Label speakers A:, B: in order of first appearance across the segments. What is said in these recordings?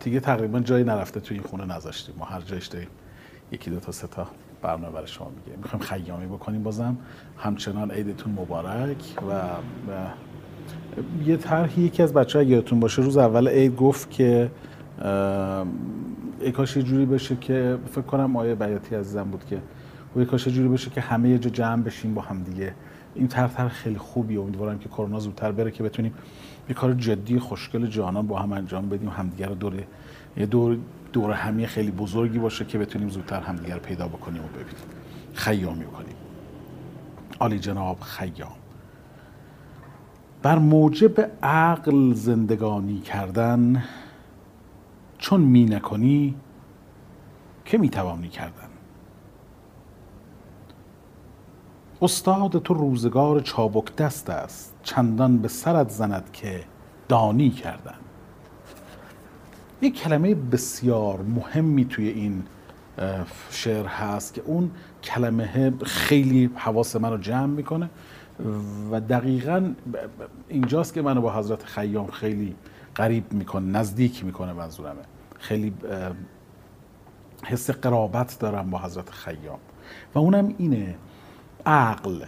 A: دیگه تقریبا جایی نرفته توی این خونه نذاشتیم. ما هر جایش داریم. یکی دو تا سه تا برنامه برای شما میگه می‌خوایم خیامی بکنیم بازم. همچنان عیدتون مبارک و, یه طرحی یکی از بچه ها یادتون باشه روز اول عید گفت که ای کاش جوری بشه که فکر کنم آیه بیاتی عزیزم بود که و کاش جوری بشه که همه جا جمع بشیم با هم دیگه. این طرح خیلی خوبی امیدوارم که کرونا زودتر بره که بتونیم یه کار جدی خوشگل جهانان با هم انجام بدیم. همدیگه رو دوره یه دور دور همی خیلی بزرگی باشه که بتونیم زودتر همدیگه رو پیدا بکنیم و ببینیم. خیامی بکنیم عالی جناب خیام. بر موجب عقل زندگانی کردن چون می نکنی که می توانی کردن. استاد تو روزگار چابک دست است چندان به سرت زند که دانی کردن. یک کلمه بسیار مهمی توی این شعر هست که اون کلمه خیلی حواس من رو جمع می‌کنه و دقیقا اینجاست که منو با حضرت خیام خیلی قریب می‌کنه نزدیک می‌کنه منظورمه. خیلی حس قرابت دارم با حضرت خیام. و اونم اینه عقل.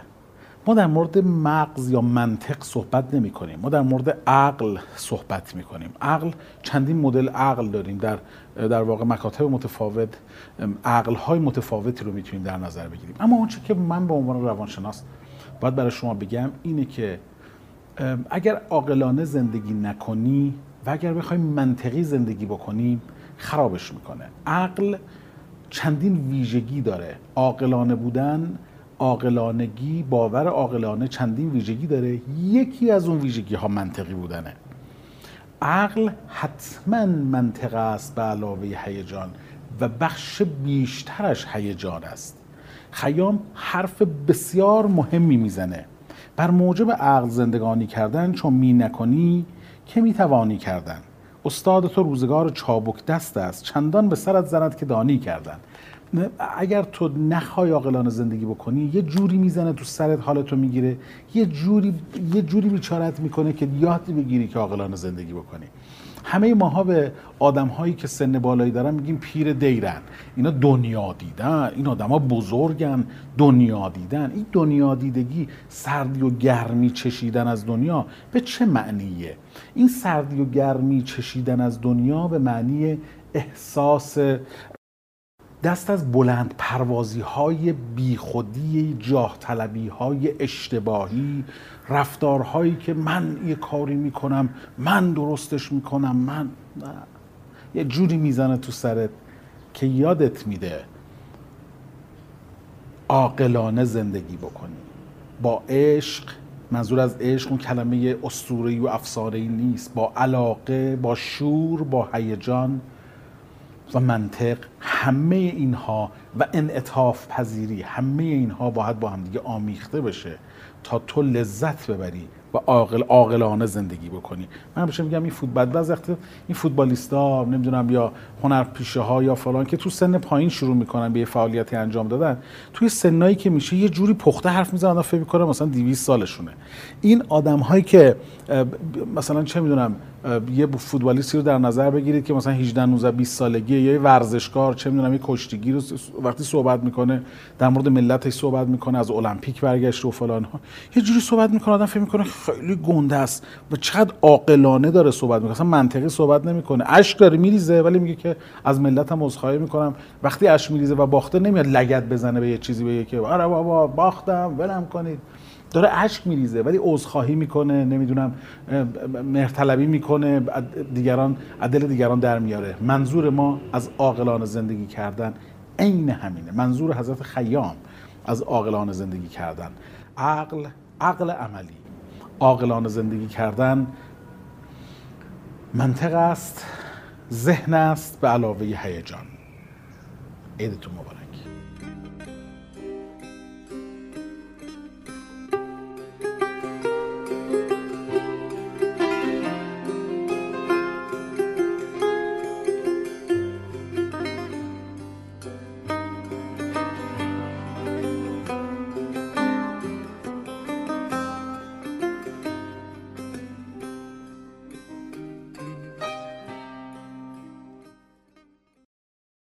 A: ما در مورد مغز یا منطق صحبت نمی کنیم ما در مورد عقل صحبت می کنیم عقل چندین مدل عقل داریم. در در واقع مکاتب متفاوت عقل های متفاوتی رو می‌تونیم در نظر بگیریم. اما اون که من به عنوان روانشناس باید برای شما بگم اینه که اگر عاقلانه زندگی نکنی و اگر بخوایم منطقی زندگی بکنیم خرابش می‌کنه. عقل چندین ویژگی داره. عاقلانه بودن عاقلانگی باور عاقلانه چندین ویژگی داره. یکی از اون ویژگی ها منطقی بودنه. عقل حتما منطق است به علاوه هیجان و بخش بیشترش هیجان است. خیام حرف بسیار مهمی می‌زنه. بر موجب عقل زندگانی کردن چون می نکنی که می توانی کردن. استاد تو روزگار چابک دست است. چندان به سرت زند که دانی کردن. اگر تو نخوای عاقلانه زندگی بکنی یه جوری می‌زنه تو سرت حالتو می‌گیره یه جوری یه جوری بیچارت می‌کنه که یاد بگیری که عاقلانه زندگی بکنی. همه ماها به آدم هایی که سن بالایی دارن میگیم پیر دیرن. اینا دنیا دیدن این آدما بزرگن دنیا دیدن. این دنیا دیدگی سردی و گرمی چشیدن از دنیا به چه معنیه؟ این سردی و گرمی چشیدن از دنیا به معنی احساس دست از بلند پروازی های بیخودی جاه طلبی های اشتباهی رفتارهایی که من یه کاری می‌کنم من درستش می‌کنم من نه. یه جوری می‌زنه تو سرت که یادت میده عاقلانه زندگی بکنی با عشق منظور از عشق اون کلمه اسطوره‌ای و افسانه‌ای نیست با علاقه با شور با هیجان و منطق همه اینها و انعطاف پذیری همه اینها باید با هم دیگه آمیخته بشه تا تو لذت ببری و عاقل عاقلانه زندگی بکنی. من بشه میگم این فوتبال وقت این فوتبالیستا نمی‌دونم یا هنرپیشه ها یا فلان که تو سن پایین شروع می‌کنن به یه فعالیتی انجام دادن توی سنایی که میشه یه جوری پخته حرف می‌زنن فکر می‌کنه مثلا 200 سالشونه. این آدم هایی که مثلا چه می‌دونم یه فوتبالیستی رو در نظر بگیرید که مثلا 18 19 20 سالگی یا یه ورزشکار چه می‌دونم یه کشتیگیر رو وقتی صحبت می‌کنه در مورد ملتش صحبت می‌کنه از المپیک برگشت و فلان ها. یه جوری صحبت می‌کنه آدم فکر می‌کنه خیلی گنده است و چقدر عاقلانه داره صحبت می‌کنه. اصلا منطقی صحبت نمی‌کنه. اشک داره میریزه ولی میگه که از ملتم عذرخواهی می‌کنم. وقتی اشک میریزه و باخته نمیاد لگد بزنه به یه چیزی بگه که آره بابا باختم ولم کنید. داره اشک میریزه ولی عذرخواهی می‌کنه نمی‌دونم مهرطلبی می‌کنه دیگران عدل دیگران در میاره. منظور ما از عاقلانه زندگی کردن عین همینه. منظور حضرت خیام از عاقلانه زندگی کردن. عقل عقل عملی. عاقلانه زندگی کردن منطق است ذهن است به علاوه هیجان عیدتون مبارک.